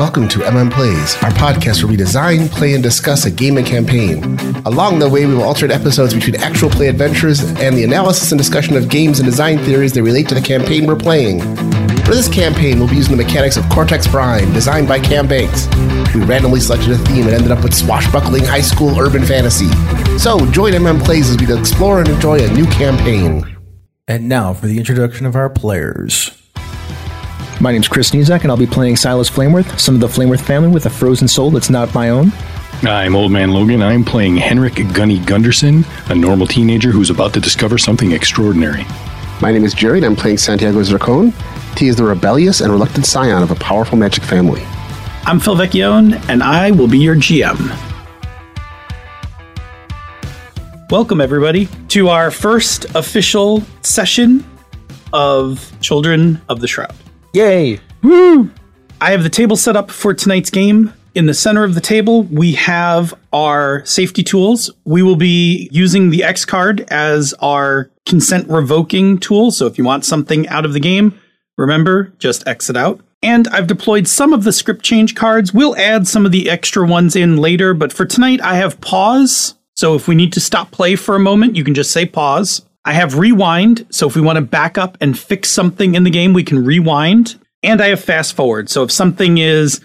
Welcome to MM Plays, our podcast where we design, play, and discuss a game and campaign. Along the way, we will alternate episodes between actual play adventures and the analysis and discussion of games and design theories that relate to the campaign we're playing. For this campaign, we'll be using the mechanics of Cortex Prime, designed by Cam Banks. We randomly selected a theme and ended up with swashbuckling high school urban fantasy. So join MM Plays as we explore and enjoy a new campaign. And now for the introduction of our players. My name's Chris Nizak, and I'll be playing Silas Flameworth, son of the Flameworth family with a frozen soul that's not my own. I'm Old Man Logan. I'm playing Henrik Gunny Gunderson, a normal teenager who's about to discover something extraordinary. My name is Jerry, and I'm playing Santiago Zircon. He is the rebellious and reluctant scion of a powerful magic family. I'm Phil Vecchione, and I will be your GM. Welcome, everybody, to our first official session of Children of the Shroud. Yay! Woo! I have the table set up for tonight's game. In the center of the table, we have our safety tools. We will be using the X card as our consent revoking tool. So if you want something out of the game, remember, just exit out. And I've deployed some of the script change cards. We'll add some of the extra ones in later, but for tonight, I have pause. So if we need to stop play for a moment, you can just say pause. I have rewind, so if we want to back up and fix something in the game, we can rewind. And I have fast forward, so if something is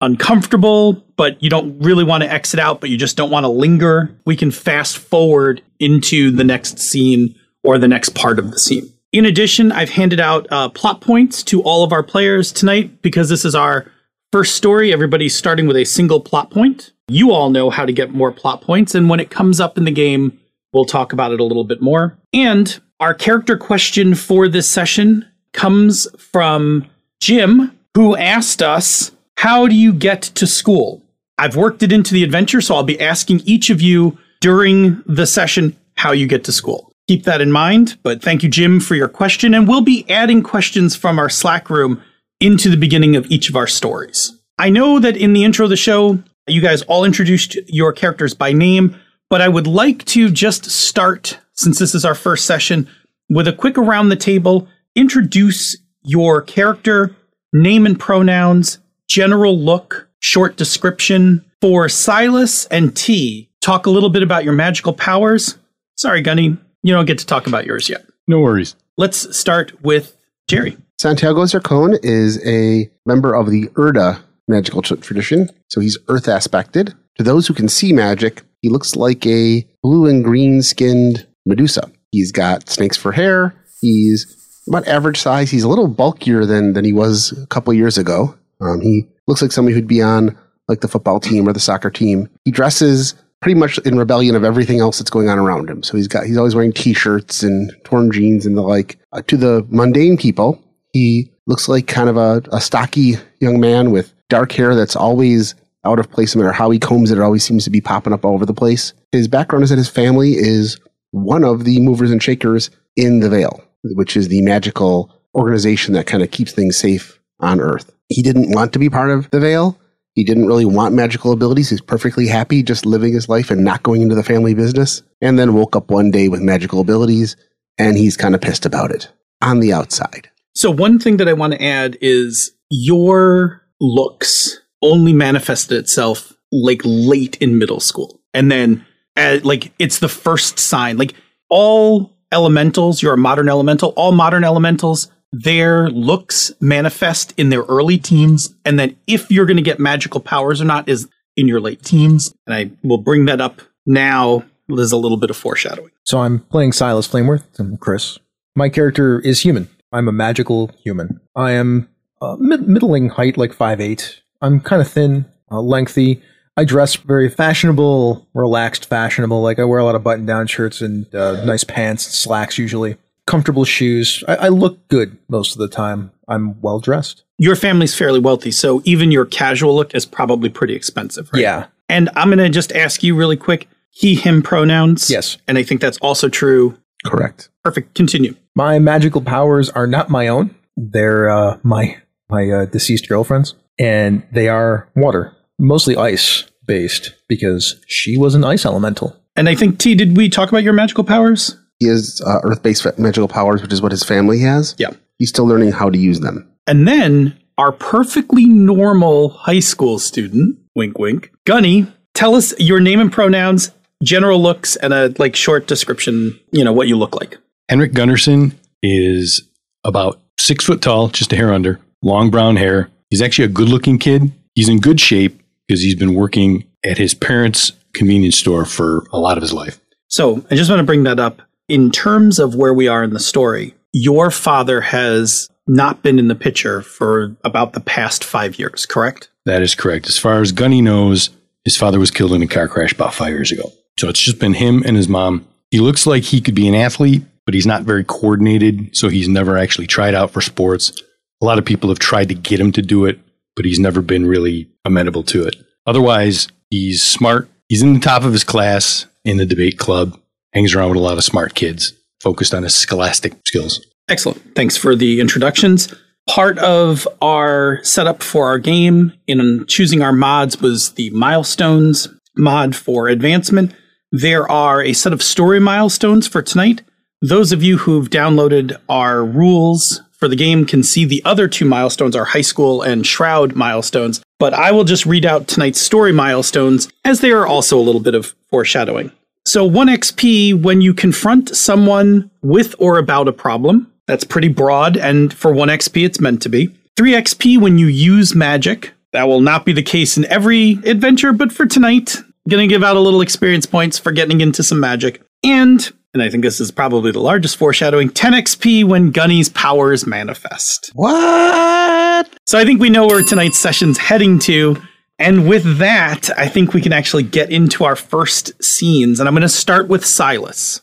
uncomfortable, but you don't really want to exit out, but you just don't want to linger, we can fast forward into the next scene or the next part of the scene. In addition, I've handed out uh, plot points to all of our players tonight because this is our first story. Everybody's starting with a single plot point. You all know how to get more plot points, and when it comes up in the game, We'll talk about it a little bit more. And our character question for this session comes from Jim, who asked us, How do you get to school? I've worked it into the adventure, so I'll be asking each of you during the session how you get to school. Keep that in mind, but thank you, Jim, for your question. And we'll be adding questions from our Slack room into the beginning of each of our stories. I know that in the intro of the show, you guys all introduced your characters by name. But I would like to just start, since this is our first session, with a quick around the table. Introduce your character, name and pronouns, general look, short description. For Silas and T, talk a little bit about your magical powers. Sorry, Gunny, you don't get to talk about yours yet. No worries. Let's start with Jerry. Santiago Zircon is a member of the Urda magical tradition, so he's earth aspected. To those who can see magic, he looks like a blue and green skinned Medusa. He's got snakes for hair. He's about average size. He's a little bulkier than, than he was a couple years ago. Um, he looks like somebody who'd be on like the football team or the soccer team. He dresses pretty much in rebellion of everything else that's going on around him. So he's got he's always wearing t-shirts and torn jeans and the like. Uh, to the mundane people, he looks like kind of a, a stocky young man with dark hair that's always out of place no matter how he combs it. It always seems to be popping up all over the place. His background is that his family is one of the movers and shakers in the Veil, which is the magical organization that kind of keeps things safe on Earth. He didn't want to be part of the Veil. He didn't really want magical abilities. He's perfectly happy just living his life and not going into the family business. And then woke up one day with magical abilities, and he's kind of pissed about it on the outside. So, one thing that I want to add is your looks only manifested itself like late in middle school. And then uh, like it's the first sign. Like all elementals, you're a modern elemental, all modern elementals, their looks manifest in their early teens. And then if you're going to get magical powers or not is in your late teens. And I will bring that up now. There's a little bit of foreshadowing. So I'm playing Silas Flameworth. I'm Chris. My character is human. I'm a magical human. I am uh, mid- middling height, like five eight. I'm kind of thin, uh, lengthy. I dress very fashionable, relaxed, fashionable. Like I wear a lot of button-down shirts and uh, nice pants, and slacks usually. Comfortable shoes. I, I look good most of the time. I'm well dressed. Your family's fairly wealthy, so even your casual look is probably pretty expensive, right? Yeah. And I'm going to just ask you really quick he, him pronouns. Yes. And I think that's also true. Correct. Perfect. Continue. My magical powers are not my own. They're uh, my my uh, deceased girlfriend's, and they are water, mostly ice based, because she was an ice elemental. And I think, T, did we talk about your magical powers? He has uh, earth based magical powers, which is what his family has. Yeah. He's still learning how to use them. And then our perfectly normal high school student, wink wink. Gunny, tell us your name and pronouns, general looks, and a like short description, you know, what you look like. Henrik Gunderson is about six foot tall, just a hair under, long brown hair. He's actually a good looking kid. He's in good shape because he's been working at his parents' convenience store for a lot of his life. So I just want to bring that up. In terms of where we are in the story, your father has not been in the picture for about the past five years, correct? That is correct. As far as Gunny knows, his father was killed in a car crash about five years ago. So it's just been him and his mom. He looks like he could be an athlete, but he's not very coordinated. So he's never actually tried out for sports. A lot of people have tried to get him to do it, but he's never been really amenable to it. Otherwise, he's smart. He's in the top of his class in the debate club, hangs around with a lot of smart kids, focused on his scholastic skills. Excellent. Thanks for the introductions. Part of our setup for our game in choosing our mods was the milestones mod for advancement. There are a set of story milestones for tonight. Those of you who've downloaded our rules for the game can see the other two milestones are high school and shroud milestones, but I will just read out tonight's story milestones as they are also a little bit of foreshadowing. So 1 XP when you confront someone with or about a problem. That's pretty broad, and for 1 XP, it's meant to be. 3 XP when you use magic. That will not be the case in every adventure, but for tonight, gonna give out a little experience points for getting into some magic. And, and I think this is probably the largest foreshadowing, 10 XP when Gunny's powers manifest. What? So I think we know where tonight's session's heading to. And with that, I think we can actually get into our first scenes. And I'm going to start with Silas.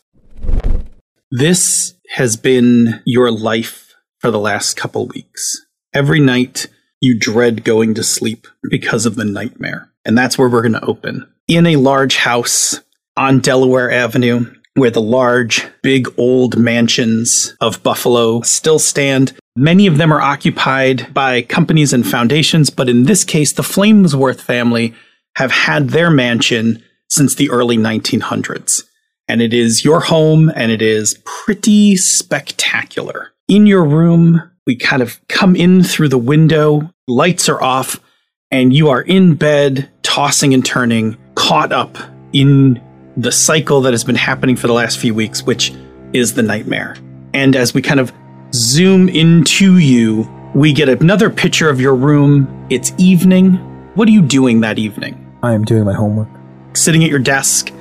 This has been your life for the last couple weeks. Every night you dread going to sleep because of the nightmare. And that's where we're going to open. In a large house on Delaware Avenue, where the large, big old mansions of Buffalo still stand. Many of them are occupied by companies and foundations, but in this case, the Flamesworth family have had their mansion since the early 1900s. And it is your home, and it is pretty spectacular. In your room, we kind of come in through the window, lights are off, and you are in bed, tossing and turning, caught up in the cycle that has been happening for the last few weeks, which is the nightmare. And as we kind of zoom into you, we get another picture of your room. It's evening. What are you doing that evening? I am doing my homework. Sitting at your desk,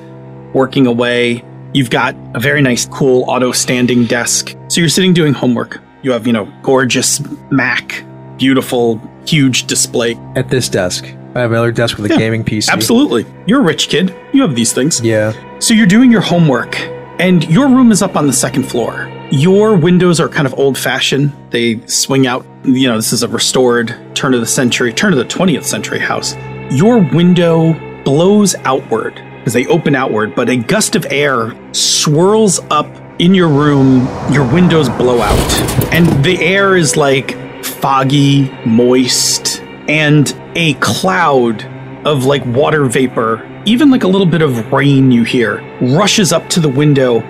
working away. You've got a very nice, cool auto standing desk. So you're sitting doing homework. You have, you know, gorgeous Mac, beautiful, huge display. At this desk, I have another desk with a Yeah, gaming PC. Absolutely. You're a rich kid. You have these things. Yeah. So you're doing your homework, and your room is up on the second floor. Your windows are kind of old fashioned. They swing out. You know, this is a restored turn of the century, turn of the 20th century house. Your window blows outward as they open outward, but a gust of air swirls up in your room. Your windows blow out, and the air is like foggy, moist, and a cloud of like water vapor, even like a little bit of rain you hear, rushes up to the window,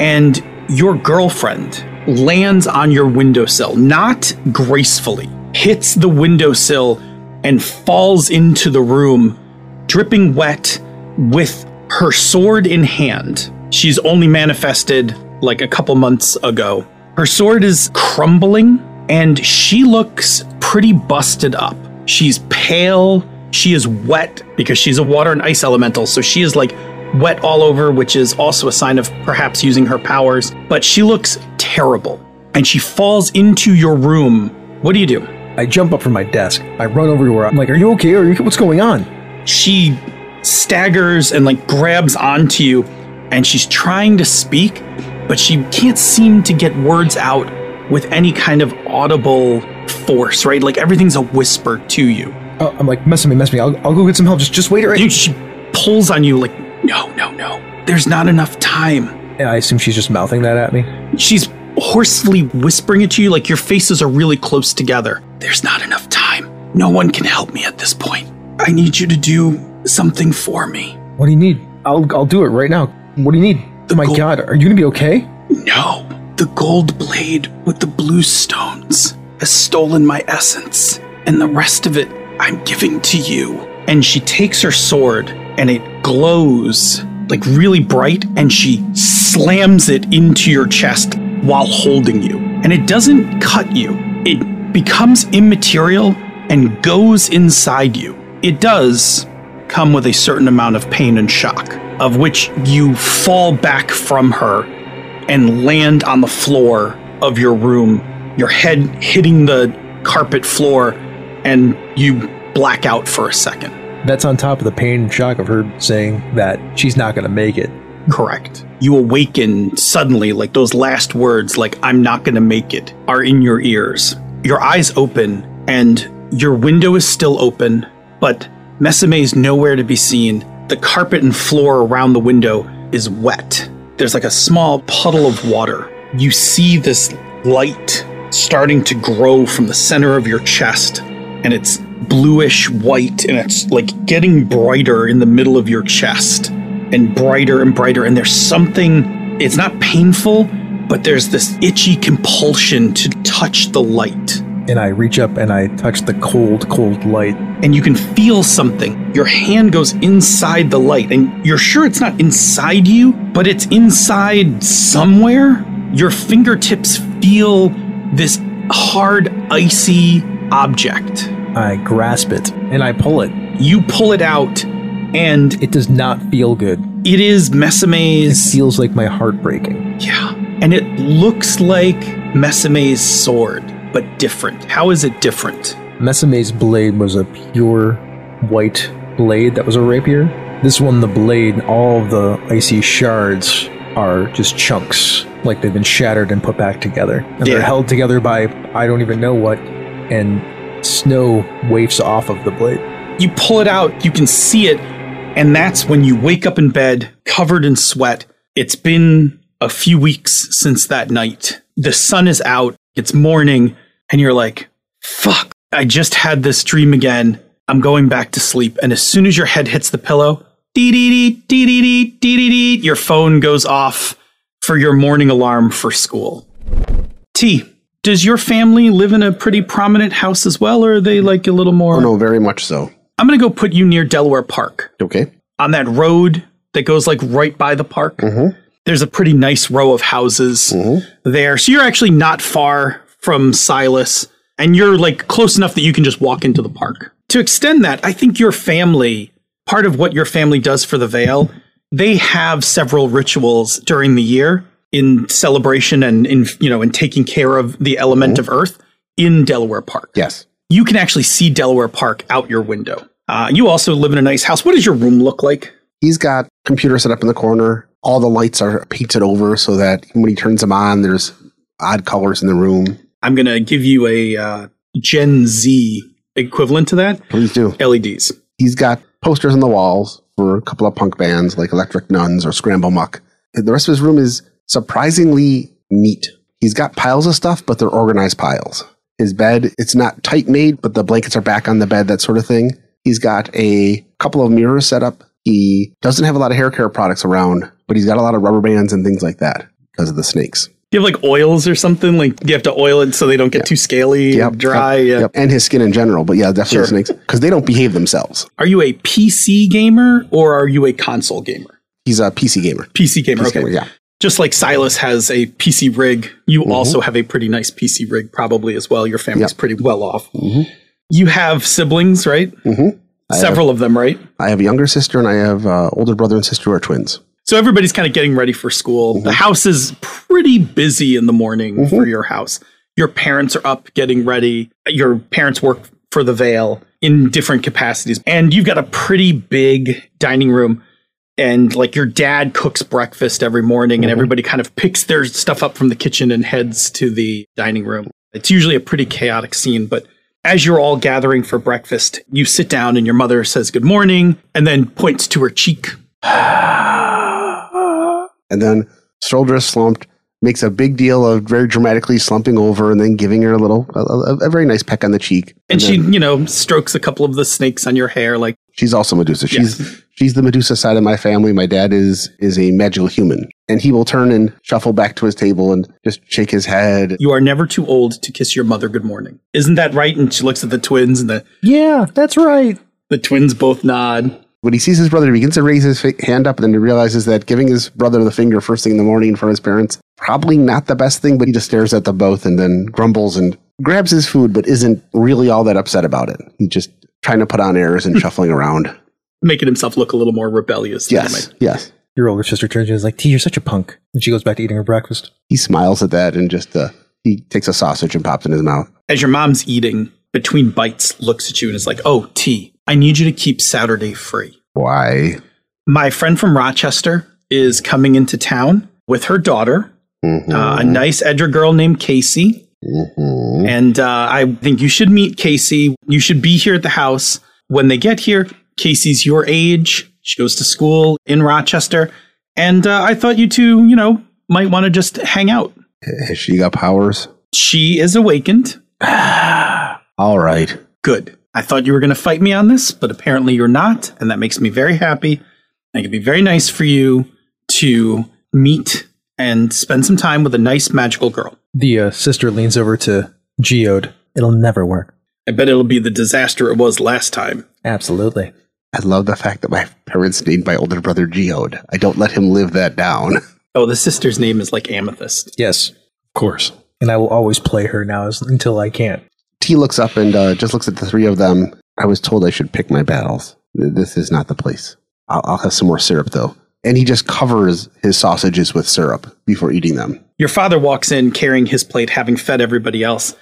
and your girlfriend lands on your windowsill, not gracefully, hits the windowsill and falls into the room, dripping wet with her sword in hand. She's only manifested like a couple months ago. Her sword is crumbling and she looks pretty busted up. She's pale, she is wet because she's a water and ice elemental, so she is like wet all over, which is also a sign of perhaps using her powers. But she looks terrible and she falls into your room. What do you do? I jump up from my desk. I run over to her. I'm like, "Are you okay? Are you? What's going on?" she staggers and like grabs onto you and she's trying to speak but she can't seem to get words out with any kind of audible force right like everything's a whisper to you Uh, I'm like, "Mess with me, mess with me. I'll, I'll go get some help. Just, just wait right." You- she pulls on you like no no no there's not enough time And I assume she's just mouthing that at me. she's hoarsely whispering it to you like your faces are really close together there's not enough time no one can help me at this point i need you to do something for me What do you need? I'll, I'll do it right now. What do you need? The oh my gold- God, are you gonna be okay? No, the gold blade with the blue stones has stolen my essence. and the rest of it I'm giving to you. And she takes her sword and it glows like really bright and she slams it into your chest while holding you. And it doesn't cut you, it becomes immaterial and goes inside you. It does come with a certain amount of pain and shock, of which you fall back from her and land on the floor of your room, your head hitting the carpet floor, and you black out for a second. That's on top of the pain and shock of her saying that she's not going to make it. Correct. You awaken suddenly, like those last words, like, I'm not going to make it, are in your ears. Your eyes open, and your window is still open, but Mesame is nowhere to be seen. The carpet and floor around the window is wet. There's like a small puddle of water. You see this light starting to grow from the center of your chest, and it's bluish white, and it's like getting brighter in the middle of your chest, and brighter and brighter. And there's something, it's not painful, but there's this itchy compulsion to touch the light. And I reach up and I touch the cold, cold light. and you can feel something. Your hand goes inside the light, and you're sure it's not inside you, but it's inside somewhere. Your fingertips feel this hard, icy object. I grasp it and I pull it. You pull it out, and It does not feel good. it is It feels like my heart breaking. Yeah. And it looks like Mesame's sword, but different. How is it different? Mesame's blade was a pure white blade that was a rapier. This one, the blade, all of the icy shards are just chunks, like they've been shattered and put back together. And Yeah. they're held together by I don't even know what, and snow wafts off of the blade. You pull it out, you can see it, and that's when you wake up in bed covered in sweat. It's been a few weeks since that night. The sun is out, it's morning, and you're like, fuck, I just had this dream again. I'm going back to sleep. And as soon as your head hits the pillow, dee dee dee dee dee dee. Your phone goes off for your morning alarm for school. T. Does your family live in a pretty prominent house as well, or are they like a little more? Oh, no, very much so. I'm going to go put you near Delaware Park. Okay. On that road that goes like right by the park, mm-hmm. there's a pretty nice row of houses mm-hmm. there. So you're actually not far from Silas, and you're like close enough that you can just walk into the park. To extend that, I think your family part of what your family does for the veil. they have several rituals during the year in celebration and in you know in taking care of the element of Earth in Delaware Park Yes. you can actually see Delaware Park out your window. Uh, you also live in a nice house. What does your room look like? He's got computer set up in the corner. All the lights are painted over so that when he turns them on, there's odd colors in the room. I'm to give you a uh, Gen Z equivalent to that Please do. LEDs. He's got posters on the walls for a couple of punk bands like Electric Nuns or Scramble Muck. The rest of his room is surprisingly neat. He's got piles of stuff, but they're organized piles. His bed, it's not tight made, but the blankets are back on the bed, that sort of thing. He's got a couple of mirrors set up. He doesn't have a lot of hair care products around, but he's got a lot of rubber bands and things like that because of the snakes. You have like oils or something? Like you have to oil it so they don't get too scaly, Yep, and dry. Yep, yep. And his skin in general, but yeah, definitely Sure. snakes because they don't behave themselves. Are you a PC gamer or are you a console gamer? He's a PC gamer. PC gamer. PC okay. gamer, yeah. Just like Silas has a PC rig, you Mhm. also have a pretty nice PC rig, probably as well. Your family's pretty well off. Mhm. You have siblings, right? hmm I have- Several of them, right? I have a younger sister and I have uh, older brother and sister who are twins. So everybody's kind of getting ready for school. The mm-hmm. house is pretty busy in the morning mm-hmm. for your house. Your parents are up getting ready. Your parents work for the Veil in different capacities. And you've got a pretty big dining room. And like your dad cooks breakfast every morning, and mm-hmm. everybody kind of picks their stuff up from the kitchen and heads to the dining room. It's usually a pretty chaotic scene, but as you're all gathering for breakfast, you sit down and your mother says good morning and then points to her cheek And then Soldier slumped, makes a big deal of very dramatically slumping over and then giving her a little, a, a, a very nice peck on the cheek. And she, then- you know, strokes a couple of the snakes on your hair, like, She's also Medusa. She's she's the Medusa side of my family. My dad is is a magical human, and he will turn and shuffle back to his table and just shake his head. You are never too old to kiss your mother good morning. Isn't that right? And she looks at the twins, and the, Yeah, that's right. the twins both nod. When he sees his brother, he begins to raise his fa- hand up, and then he realizes that giving his brother the finger first thing in the morning in front of his parents probably not the best thing. But he just stares at them both and then grumbles and grabs his food, but isn't really all that upset about it. He's just trying to put on airs and shuffling around. Making himself look a little more rebellious. than Yes, might. yes. Your older sister turns to you and is like, T, you're such a punk. And she goes back to eating her breakfast. He smiles at that and just uh, he takes a sausage and pops it in his mouth. As your mom's eating, between bites, looks at you and is like, "Oh, T, I need you to keep Saturday free." Why? My friend from Rochester is coming into town with her daughter, Mhm, uh, a nice Edger girl named Casey. mhm. And uh, I think you should meet Casey. You should be here at the house. When they get here, Casey's your age. She goes to school in Rochester. And uh, I thought you two, you know, might want to just hang out. Has she got powers? She is awakened. All right. Good. I thought you were going to fight me on this, but apparently you're not. And that makes me very happy. I think it'd be very nice for you to meet and spend some time with a nice magical girl. The uh, sister leans over to Geode. It'll never work. I bet it'll be the disaster it was last time. Absolutely. I love the fact that my parents named my older brother Geode. I don't let him live that down. Oh, the sister's name is like Amethyst. Yes. Of course. And I will always play her now as, until I can't. T looks up and uh, just looks at the three of them. I was told I should pick my battles. This is not the place. I'll, I'll have some more syrup though. And he just covers his sausages with syrup before eating them. Your father walks in carrying his plate, having fed everybody else.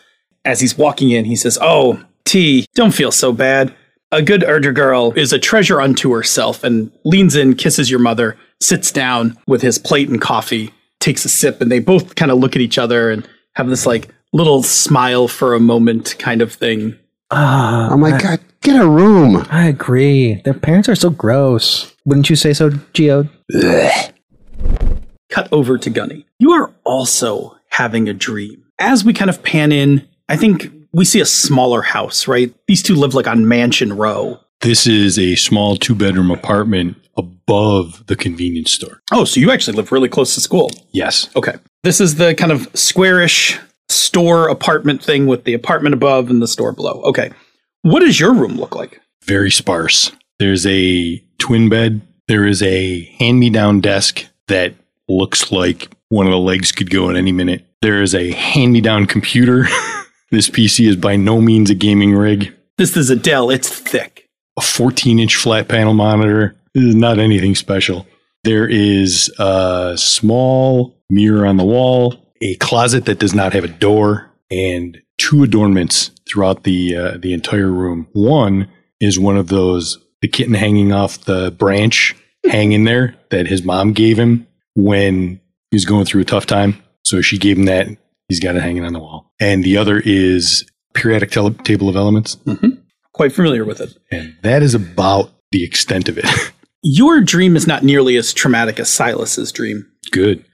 As he's walking in, he says, Oh, T, don't feel so bad. A good Urger girl is a treasure unto herself, and leans in, kisses your mother, sits down with his plate and coffee, takes a sip, and they both kind of look at each other and have this like little smile for a moment kind of thing. Ah, Oh my I, god, get a room. I agree. Their parents are so gross. Wouldn't you say so, Geo? cut over to Gunny. You are also having a dream. As we kind of pan in, I think we see a smaller house, right? These two live like on Mansion Row. This is a small two bedroom apartment above the convenience store. Oh, so you actually live really close to school. Yes. Okay. This is the kind of squarish store apartment thing with the apartment above and the store below. Okay. What does your room look like? Very sparse. There's a twin bed. There is a hand me down desk that looks like one of the legs could go at any minute. There is a hand me down computer. this PC is by no means a gaming rig. This is a Dell. It's thick. a 14 inch flat panel monitor. This is not anything special. There is a small mirror on the wall, a closet that does not have a door, and two adornments throughout the uh, the entire room. One is one of those the kitten hanging off the branch hanging there that his mom gave him when he was going through a tough time. So she gave him that. He's got it hanging on the wall. And the other is periodic tel- table of elements. Quite familiar with it. And that is about the extent of it. Your dream is not nearly as traumatic as Silas's dream. Good.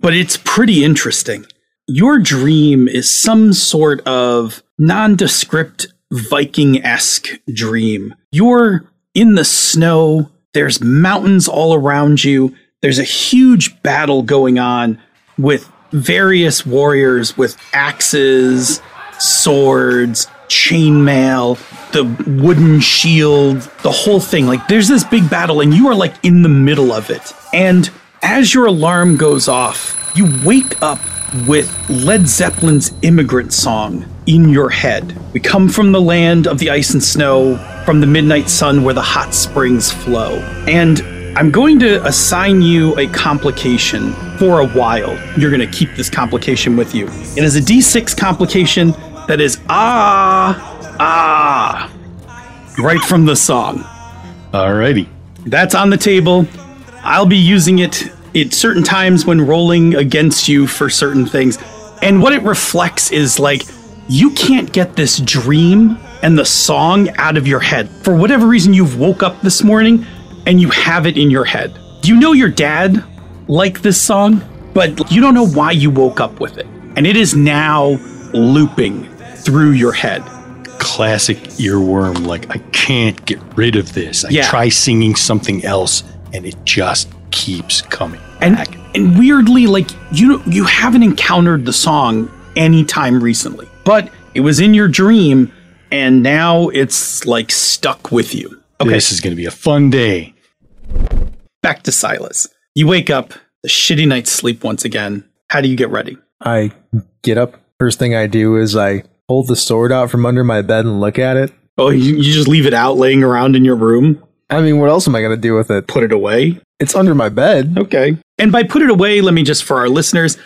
But it's pretty interesting. Your dream is some sort of nondescript Viking esque dream. You're in the snow, there's mountains all around you, there's a huge battle going on with various warriors with axes, swords, chainmail, the wooden shield, the whole thing. Like there's this big battle and you are like in the middle of it. And as your alarm goes off, you wake up with Led Zeppelin's immigrant song in your head. We come from the land of the ice and snow, from the midnight sun where the hot springs flow. And I'm going to assign you a complication for a while. You're going to keep this complication with you. It is a d6 complication that is ah, ah, right from the song. Alrighty. That's on the table. I'll be using it at certain times when rolling against you for certain things. And what it reflects is like you can't get this dream and the song out of your head. For whatever reason, you've woke up this morning and you have it in your head. Do you know your dad liked this song, but you don't know why you woke up with it. And it is now looping through your head. classic earworm. Like I can't get rid of this. I Yeah. try singing something else, and it just keeps coming And back. and weirdly, like you you haven't encountered the song anytime recently, but it was in your dream, and now it's like stuck with you. Okay, This is going to be a fun day. back to Silas. You wake up, the shitty night's sleep once again. How do you get ready? I get up. First thing I do is I pull the sword out from under my bed and look at it. Oh, you, you just leave it out laying around in your room? I mean, what else am I going to do with it? Put it away? It's under my bed. Okay. And by put it away, let me just for our listeners,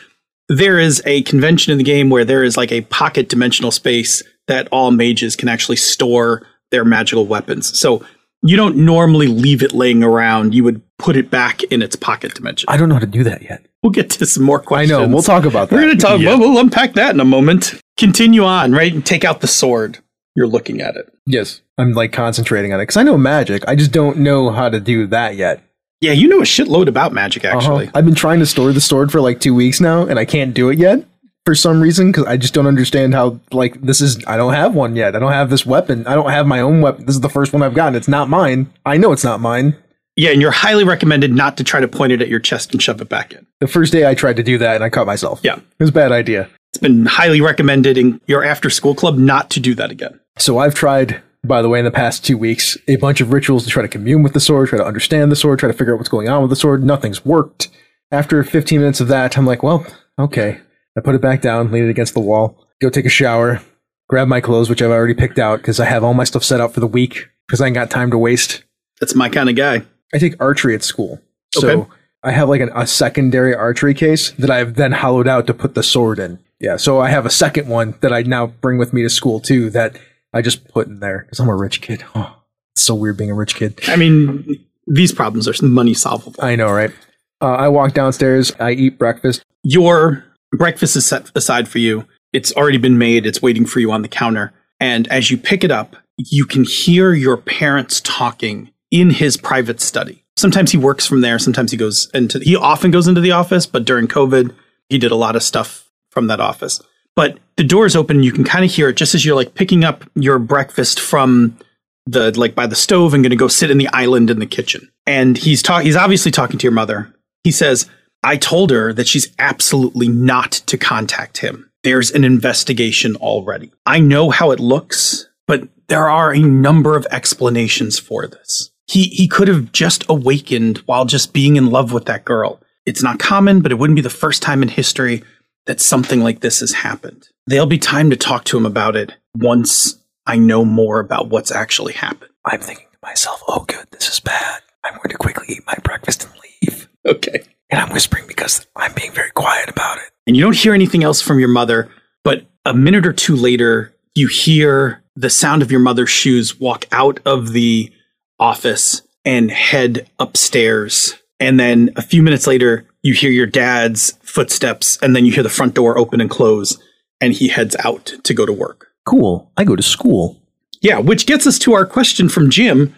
there is a convention in the game where there is like a pocket dimensional space that all mages can actually store their magical weapons. So you don't normally leave it laying around. You would put it back in its pocket dimension. I don't know how to do that yet. We'll get to some more questions. I questions. know. We'll talk about that. We're going to talk. Yeah. Well, we'll unpack that in a moment. Continue on, right? And take out the sword. You're looking at it. Yes. I'm like concentrating on it because I know magic. I just don't know how to do that yet. Yeah, you know a shitload about magic, actually. Uh-huh. I've been trying to store the sword for like two weeks now, and I can't do it yet for some reason because I just don't understand how. Like this is, I don't have one yet. I don't have this weapon. I don't have my own weapon. This is the first one I've gotten. It's not mine. I know it's not mine. Yeah, and you're highly recommended not to try to point it at your chest and shove it back in. The first day I tried to do that, and I caught myself. Yeah. it was a bad idea. It's been highly recommended in your after school club not to do that again. So I've tried, by the way, in the past two weeks, a bunch of rituals to try to commune with the sword, try to understand the sword, try to figure out what's going on with the sword. Nothing's worked. After 15 minutes of that, I'm like, well, okay. I put it back down, lean it against the wall, go take a shower, grab my clothes, which I've already picked out because I have all my stuff set out for the week because I ain't got time to waste. That's my kind of guy. I take archery at school. So Okay. I have like an, a secondary archery case that I've then hollowed out to put the sword in. Yeah, so I have a second one that I now bring with me to school too that I just put in there because I'm a rich kid. Oh, it's so weird being a rich kid. I mean, these problems are money solvable. I know, right? Uh, I walk downstairs, I eat breakfast. Your breakfast is set aside for you. It's already been made. It's waiting for you on the counter. And as you pick it up, you can hear your parents talking in his private study. Sometimes he works from there. Sometimes he goes into, he often goes into the office, but during COVID, he did a lot of stuff from that office. But the door is open. and You can kind of hear it just as you're like picking up your breakfast from the, like by the stove and going to go sit in the island in the kitchen. And he's talking, he's obviously talking to your mother. He says, I told her that she's absolutely not to contact him. There's an investigation already. I know how it looks, but there are a number of explanations for this. He he could have just awakened while just being in love with that girl. It's not common, but it wouldn't be the first time in history that something like this has happened. There'll be time to talk to him about it once I know more about what's actually happened. I'm thinking to myself, oh, good, this is bad. I'm going to quickly eat my breakfast and leave. Okay. And I'm whispering because I'm being very quiet about it. and you don't hear anything else from your mother. But a minute or two later, you hear the sound of your mother's shoes walk out of the office and head upstairs. And then a few minutes later, you hear your dad's footsteps, and then you hear the front door open and close, and he heads out to go to work. Cool. I go to school. Yeah, which gets us to our question from Jim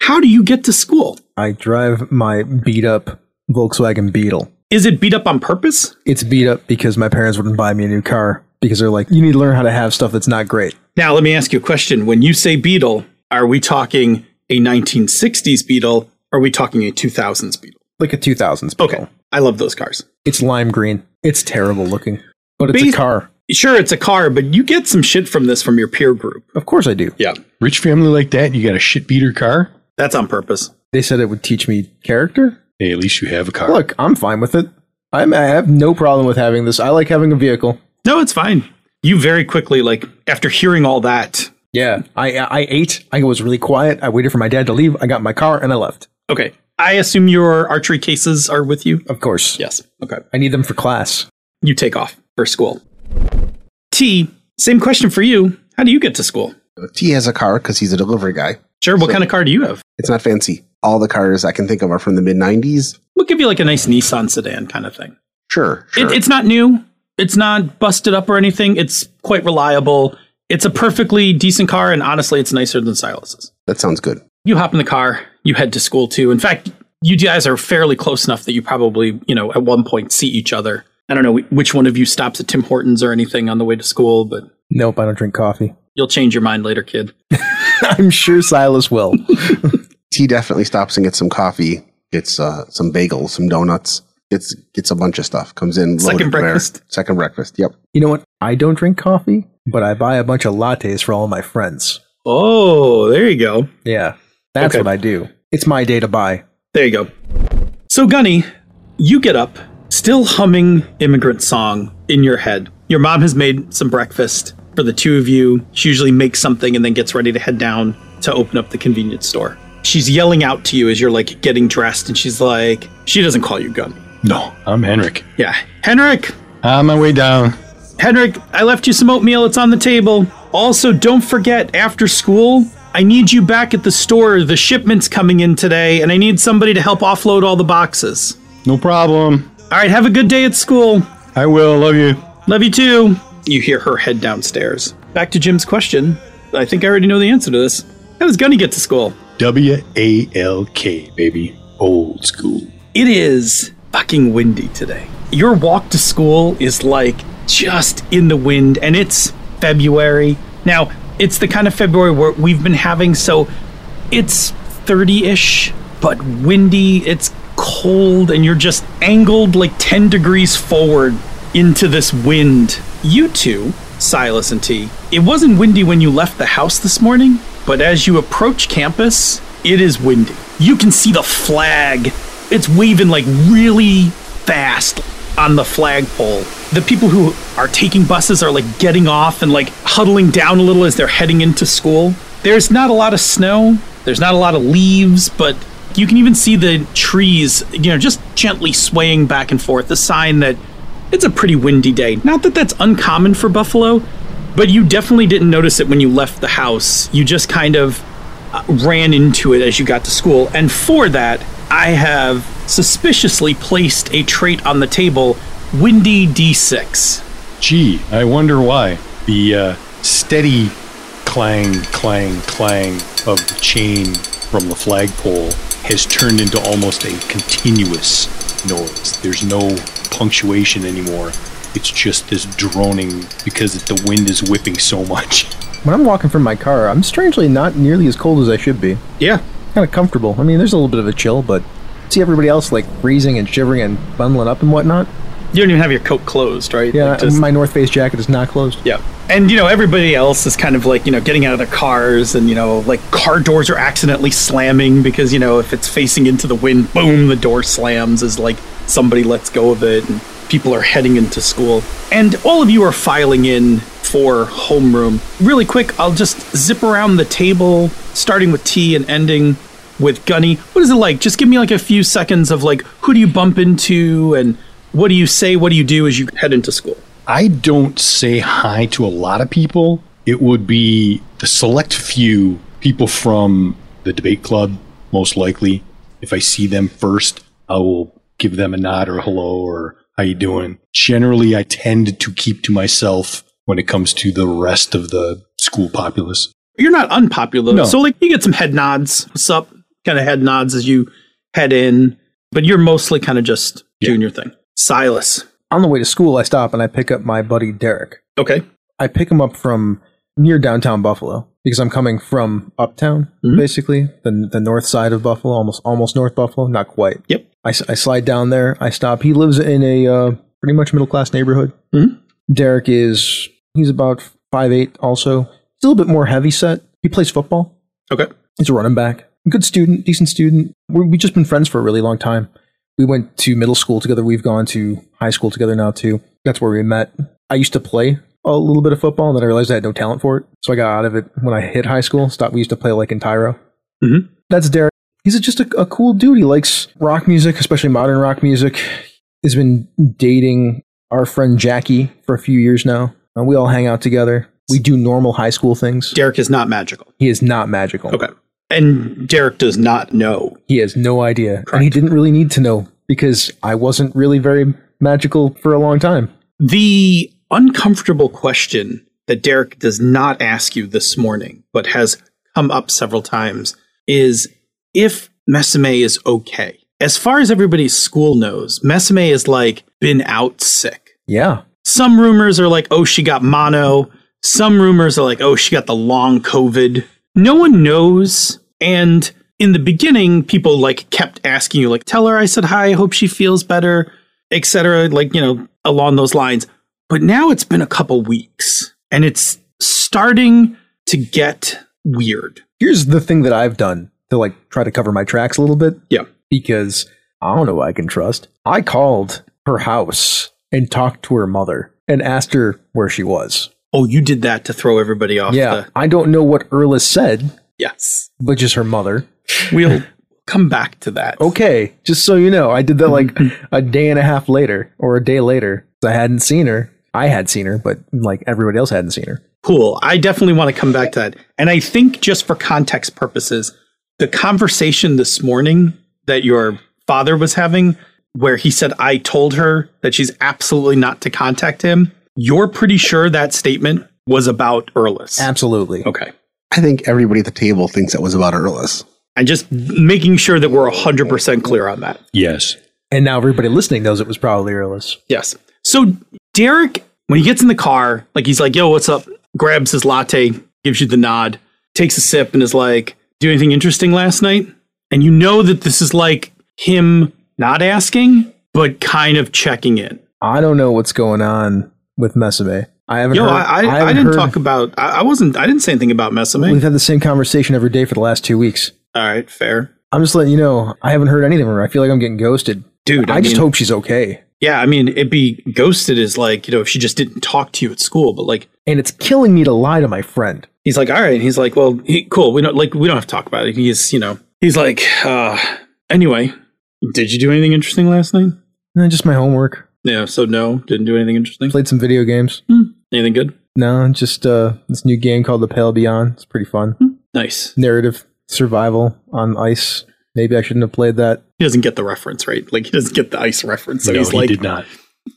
How do you get to school? I drive my beat up Volkswagen Beetle. Is it beat up on purpose? It's beat up because my parents wouldn't buy me a new car because they're like, you need to learn how to have stuff that's not great. Now, let me ask you a question. When you say Beetle, are we talking a 1960s Beetle? Or are we talking a 2000s Beetle? Like a 2000s Beetle. Okay. I love those cars. It's lime green. It's terrible looking, but it's Bas- a car. Sure, it's a car, but you get some shit from this from your peer group. Of course I do. Yeah. Rich family like that, you got a shit beater car. That's on purpose. They said it would teach me character. Hey, at least you have a car. Look, I'm fine with it. I'm, I have no problem with having this. I like having a vehicle. No, it's fine. You very quickly, like, after hearing all that, Yeah, I I ate. I was really quiet. I waited for my dad to leave. I got in my car and I left. okay. I assume your archery cases are with you? Of course. Yes. Okay. I need them for class. You take off for school. T, same question for you. How do you get to school? Uh, T has a car because he's a delivery guy. Sure. What So- kind of car do you have? It's not fancy. All the cars I can think of are from the mid 90s. We'll give you like a nice Nissan sedan kind of thing. Sure. sure. It, it's not new. It's not busted up or anything. It's quite reliable. It's a perfectly decent car, and honestly, it's nicer than Silas's. that sounds good. You hop in the car. You head to school too. In fact, you guys are fairly close enough that you probably, you know, at one point see each other. I don't know which one of you stops at Tim Hortons or anything on the way to school, but Nope, I don't drink coffee. You'll change your mind later, kid. I'm sure Silas will. he definitely stops and gets some coffee, gets uh, some bagels, some donuts, gets gets a bunch of stuff. Comes in Second loaded there. breakfast. Second breakfast. Yep. You know what? I don't drink coffee, but I buy a bunch of lattes for all my friends. Oh, there you go. Yeah, that's Okay. what I do. It's my day to buy. There you go. So, Gunny, you get up, still humming immigrant song in your head. Your mom has made some breakfast for the two of you. She usually makes something and then gets ready to head down to open up the convenience store. She's yelling out to you as you're like getting dressed, and she's like, she doesn't call you Gunny. No, I'm Henrik. Yeah, Henrik, On my way down. Henrik, I left you some oatmeal. It's on the table. Also, don't forget, after school, I need you back at the store. The shipment's coming in today, and I need somebody to help offload all the boxes. No problem. All right, have a good day at school. I will. Love you. Love you too. You hear her head downstairs. Back to Jim's question. I think I already know the answer to this. How does Gunny get to school? W A L K, baby. Old school. It is fucking windy today. Your walk to school is like just in the wind, and it's February. Now, it's the kind of February where we've been having, so it's 30 ish, but windy, it's cold, and you're just angled like 10 degrees forward into this wind. You two, Silas and T, it wasn't windy when you left the house this morning, but as you approach campus, it is windy. You can see the flag. It's waving like really fast on the flagpole. The people who are taking buses are like getting off and like huddling down a little as they're heading into school. There's not a lot of snow, there's not a lot of leaves, but you can even see the trees, you know, just gently swaying back and forth, a sign that it's a pretty windy day. Not that that's uncommon for Buffalo, but you definitely didn't notice it when you left the house. You just kind of uh, ran into it as you got to school. And for that, I have suspiciously placed a trait on the table Windy D6. Gee, I wonder why. The uh, steady clang, clang, clang of the chain from the flagpole has turned into almost a continuous noise. There's no punctuation anymore. It's just this droning because the wind is whipping so much. When I'm walking from my car, I'm strangely not nearly as cold as I should be. Yeah. Kind of comfortable. I mean, there's a little bit of a chill, but see everybody else like freezing and shivering and bundling up and whatnot. You don't even have your coat closed, right? Yeah, Like, just- my North Face jacket is not closed. Yeah. And, you know, everybody else is kind of like, you know, getting out of their cars and, you know, like car doors are accidentally slamming because, you know, if it's facing into the wind, boom, the door slams as like somebody lets go of it and people are heading into school. And all of you are filing in for homeroom. Really quick, I'll just zip around the table, starting with T and ending with Gunny. What is it like? Just give me like a few seconds of like, who do you bump into and what do you say? What do you do as you head into school? I don't say hi to a lot of people. It would be the select few people from the debate club, most likely. If I see them first, I will give them a nod or a hello or how you doing. Generally, I tend to keep to myself when it comes to the rest of the school populace. you're not unpopular. No. So like you get some head nods. What's up? Kind of head nods as you head in, but you're mostly kind of just doing your thing. Silas. On the way to school, I stop and I pick up my buddy Derek. Okay. I pick him up from near downtown Buffalo because I'm coming from uptown, Mhm. basically the the north side of Buffalo, almost almost North Buffalo, not quite. Yep. I, I slide down there. I stop. He lives in a uh, pretty much middle class neighborhood. Mhm. Derek is he's about five eight. Also, still a little bit more heavy set. He plays football. Okay. He's a running back. Good student, decent student. we we've just been friends for a really long time. We went to middle school together. We've gone to high school together now too. That's where we met. I used to play a little bit of football, and then I realized I had no talent for it. So I got out of it when I hit high school. Stopped. We used to play like in Tyro. Mhm. That's Derek. He's just a, a cool dude. He likes rock music, especially modern rock music. He's been dating our friend Jackie for a few years now. And we all hang out together. We do normal high school things. Derek is not magical. He is not magical. Okay. And Derek does not know. He has no idea. And he didn't really need to know because I wasn't really very magical for a long time. The uncomfortable question that Derek does not ask you this morning, but has come up several times, is if Mesame is okay. As far as everybody's school knows, Mesame is like been out sick. Yeah. Some rumors are like, oh, she got mono. Some rumors are like, oh, she got the long COVID. No one knows. And in the beginning, people like kept asking you, like, tell her I said hi, I hope she feels better, etc. Like, you know, along those lines. But now it's been a couple weeks and it's starting to get weird. Here's the thing that I've done to like try to cover my tracks a little bit. Yeah. Because I don't know who I can trust. I called her house and talked to her mother and asked her where she was. Oh, you did that to throw everybody off yeah. the. I don't know what Erla said, Yes. but just her mother. We'll come back to that. Okay, just so you know, I did that like a day and a half later or a day later. I hadn't seen her. I had seen her, but like everybody else hadn't seen her. Cool. I definitely want to come back to that. And I think just for context purposes, the conversation this morning that your father was having, where he said, I told her that she's absolutely not to contact him, you're pretty sure that statement was about Erlis. Absolutely. Okay. I think everybody at the table thinks that was about Erlis. And just making sure that we're 100% clear on that. Yes. And now everybody listening knows it was probably Erlis. Yes. So Derek, when he gets in the car, like he's like, yo, what's up? Grabs his latte, gives you the nod, takes a sip, and is like, do anything interesting last night? And you know that this is like him not asking, but kind of checking in. I don't know what's going on with Mesame. I haven't Yo, heard, I, I, I, haven't didn't heard- talk about, I, I wasn't, I didn't say anything about Mesame. We've had the same conversation every day for the last two weeks. All right, fair. I'm just letting you know, I haven't heard anything from her. I feel like I'm getting ghosted. Dude, I, I, just hope she's okay. Yeah, I mean, it'd be ghosted is like, you know, if she just didn't talk to you at school, but like, And it's killing me to lie to my friend. he's like, all right. He's like, well, he, cool. We don't like, we don't have to talk about it. He's, you know, he's like, uh, anyway, did you do anything interesting last night? Eh, just my homework. Yeah. So no, didn't do anything interesting. Played some video games. Anything good? No, just uh, this new game called The Pale Beyond. It's pretty fun. Nice. Narrative survival on ice. Maybe I shouldn't have played that. He doesn't get the reference, right? Like he doesn't get the ice reference. So no, he's he like, did not.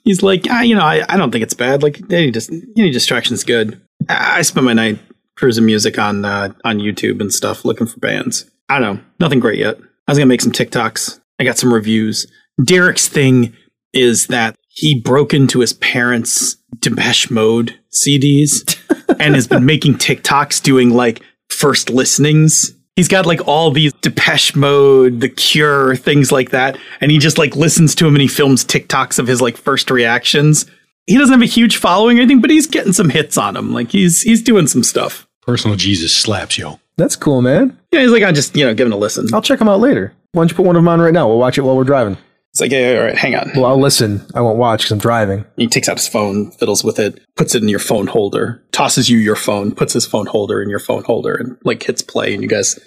he's like, ah, you know, I, I don't think it's bad. Like any just any distraction's good. I, I spend my night cruising music on uh, on YouTube and stuff, looking for bands. I don't know, nothing great yet. I was gonna make some TikToks. I got some reviews. Derek's thing is that he broke into his parents' Depeche Mode CDs and has been making TikToks doing like first listenings. He's got like all these Depeche Mode, The Cure, things like that, and he just like listens to him and he films TikToks of his like first reactions. He doesn't have a huge following or anything, but he's getting some hits on him. Like he's he's doing some stuff. Personal Jesus slaps, yo. That's cool, man. Yeah, he's like, I just you know give him a listen. I'll check him out later. Why don't you put one of them on right now? We'll watch it while we're driving. It's like, yeah, all right, hang on. Well, I'll listen. I won't watch because I'm driving. He takes out his phone, fiddles with it, puts it in your phone holder, tosses you your phone, puts his phone holder in your phone holder, and like hits play, and you guys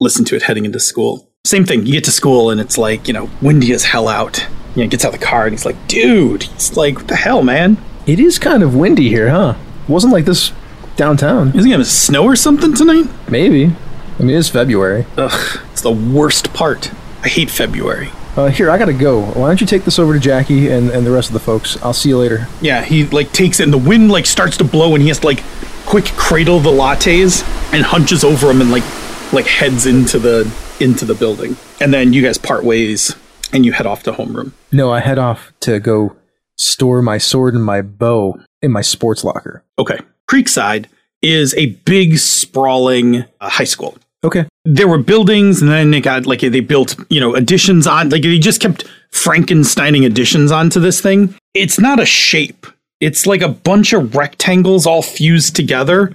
listen to it heading into school. Same thing. You get to school and it's like you know windy as hell out. You know, gets out of the car and he's like, dude, he's like, what the hell, man? It is kind of windy here, huh? Wasn't like this downtown. Isn't it gonna snow or something tonight? Maybe. I mean, it is February. Ugh, it's the worst part. I hate February. Uh, here, I gotta go. Why don't you take this over to Jackie and, and the rest of the folks? I'll see you later. Yeah, he like takes it and the wind like starts to blow and he has to like quick cradle the lattes and hunches over them and like like heads into the into the building. And then you guys part ways and you head off to homeroom. No, I head off to go store my sword and my bow in my sports locker. Okay. Creekside is a big sprawling uh, high school. Okay. There were buildings and then they got like they built, you know, additions on like they just kept Frankensteining additions onto this thing. It's not a shape. It's like a bunch of rectangles all fused together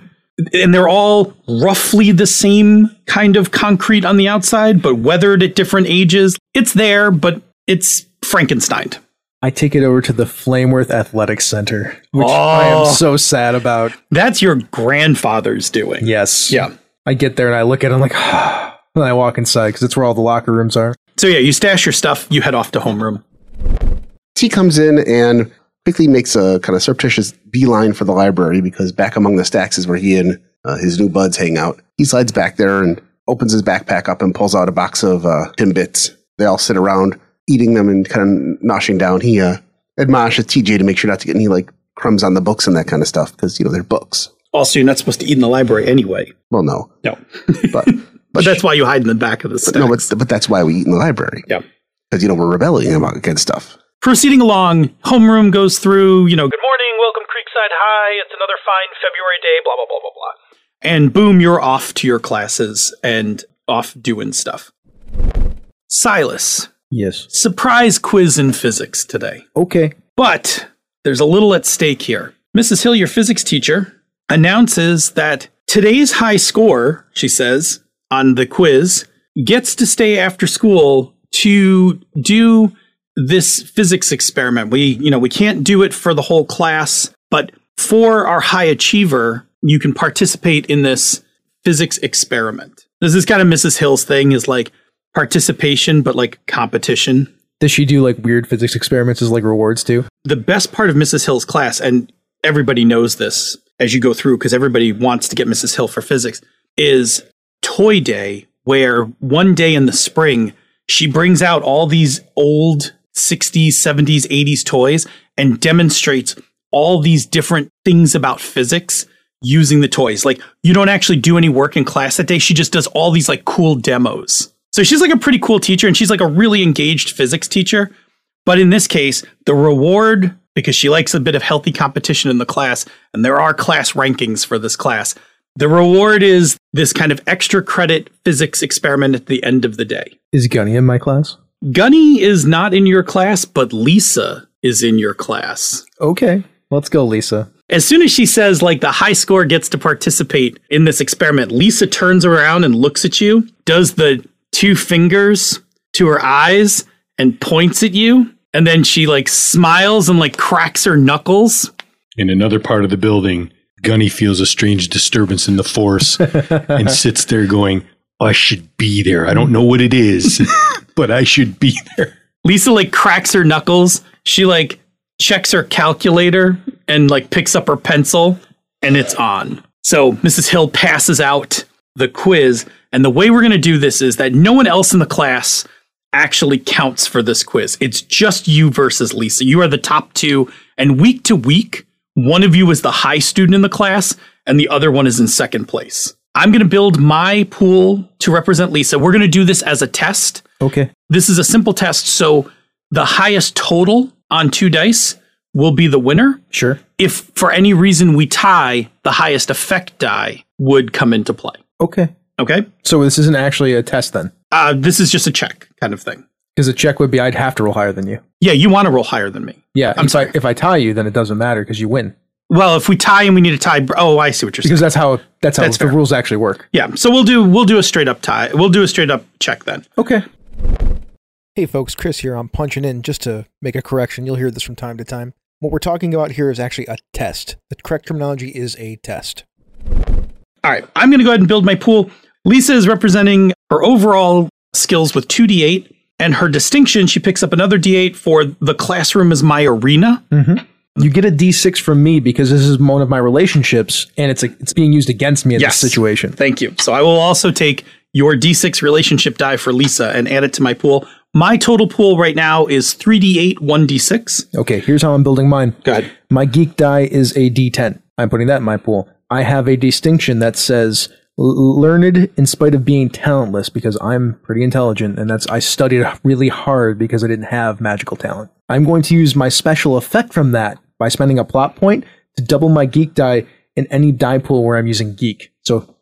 and they're all roughly the same kind of concrete on the outside, but weathered at different ages. It's there, but it's Frankenstein. I take it over to the Flameworth Athletic Center, which I Oh. am so sad about. That's your grandfather's doing. Yes. Yeah. I get there and I look at it, I'm like, and I walk inside because it's where all the locker rooms are. So yeah, you stash your stuff, you head off to homeroom. T comes in and quickly makes a kind of surreptitious beeline for the library because back among the stacks is where he and uh, his new buds hang out. He slides back there and opens his backpack up and pulls out a box of uh, Timbits. They all sit around eating them and kind of noshing down. He uh, admonishes TJ to make sure not to get any like crumbs on the books and that kind of stuff because you know they're books. Also, you're not supposed to eat in the library anyway. Well, no, No. but But that's why you hide in the back of the but stacks. no, but, but that's why we eat in the library yeah. because you know we're rebelling about against stuff. Proceeding along, homeroom goes through, you know, good morning, welcome Creekside High. It's another fine February day, blah, blah, blah, blah, blah. And boom, you're off to your classes and off doing stuff. Silas, Yes. surprise quiz in physics today. Okay. But there's a little at stake here. Mrs. Hill, your physics teacher, announces that today's high score, she says, on the quiz, gets to stay after school to do this physics experiment. We, you know, we can't do it for the whole class, but for our high achiever, you can participate in this physics experiment. This is kind of Mrs. Hill's thing is like participation, but like competition Does she do like weird physics experiments as like rewards too? the best part of Mrs. Hill's class, and everybody knows this as you go through because everybody wants to get Mrs. Hill for physics, is Toy Day, where one day in the spring, she brings out all these old 60s, 70s, 80s toys and demonstrates all these different things about physics using the toys. Like, you don't actually do any work in class that day. She just does all these like cool demos. So she's like a pretty cool teacher and she's like a really engaged physics teacher. But in this case, the reward, because she likes a bit of healthy competition in the class, and there are class rankings for this class, the reward is this kind of extra credit physics experiment at the end of the day. Is Gunny in my class? Gunny is not in your class, but Lisa is in your class. Okay. Let's go, Lisa. As soon as she says, like, the high score gets to participate in this experiment, Lisa turns around and looks at you, does the two fingers to her eyes, and points at you. And then she, like, smiles and, like, cracks her knuckles. In another part of the building, Gunny feels a strange disturbance in the force and sits there going, I should be there. I don't know what it is, but I should be there. Lisa, like, cracks her knuckles. She, like, checks her calculator and, like, picks up her pencil, and it's on. So Mrs. Hill passes out the quiz. And the way we're going to do this is that no one else in the class actually counts for this quiz. It's just you versus Lisa. You are the top two. And week to week, one of you is the high student in the class, and the other one is in second place. I'm going to build my pool to represent Lisa. We're going to do this as a test. Okay. This is a simple test. So the highest total on two dice will be the winner. Sure. If for any reason we tie, the highest effect die would come into play. Okay. Okay. So this isn't actually a test then, Uh, this is just a check kind of thing. because a check would be I'd have to roll higher than you. Yeah, you want to roll higher than me. Yeah. I'm if sorry. I, if I tie you, then it doesn't matter because you win. Well, if we tie and we need a tie, oh, I see what you're saying. Because that's how that's how That's the fair. rules actually work. Yeah, so we'll do we'll do a straight up tie. We'll do a straight up check then. Okay. Hey folks, Chris here. I'm punching in just to make a correction. You'll hear this from time to time. What we're talking about here is actually a test. The correct terminology is a test. All right, I'm going to go ahead and build my pool. Lisa is representing her overall skills with 2d8 and her distinction she picks up another d8 for the classroom is my arena. Mm-hmm. You get a D6 from me because this is one of my relationships, and it's a, it's being used against me in Yes. this situation. Thank you. So I will also take your d6 relationship die for Lisa and add it to my pool. My total pool right now is 3d8 1d6. Okay, here's how I'm building mine. Go ahead. My geek die is a D10. I'm putting that in my pool. I have a distinction that says "L- learned in spite of being talentless because I'm pretty intelligent and that's I studied really hard because I didn't have magical talent. I'm going to use my special effect from that by spending a plot point to double my geek die in any die pool where I'm using geek. So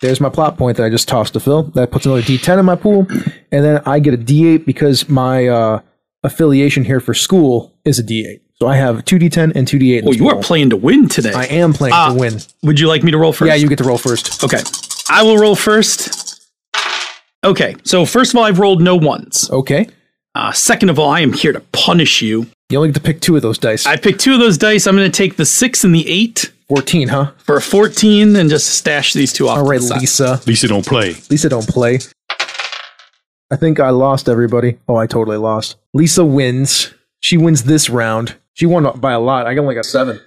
there's my plot point that I just tossed to Phil. That puts another D10 in my pool, and then I get a D8 because my uh, affiliation here for school is a D8. So I have two D10 and two D8. in Oh, this you are playing to win today. I am playing Ah. to win. Would you like me to roll first? Yeah, you get to roll first. Okay. I will roll first. Okay, so first of all, I've rolled no ones. Okay. Uh, second of all, I am here to punish you. You only get to pick two of those dice. I picked two of those dice. I'm going to take the six and the eight 14, huh? for a 14 and just stash these two off. All to right, the side. Lisa. Lisa don't play. Lisa don't play. I think I lost everybody. Oh, I totally lost. Lisa wins. She wins this round. She won by a lot. I only got seven.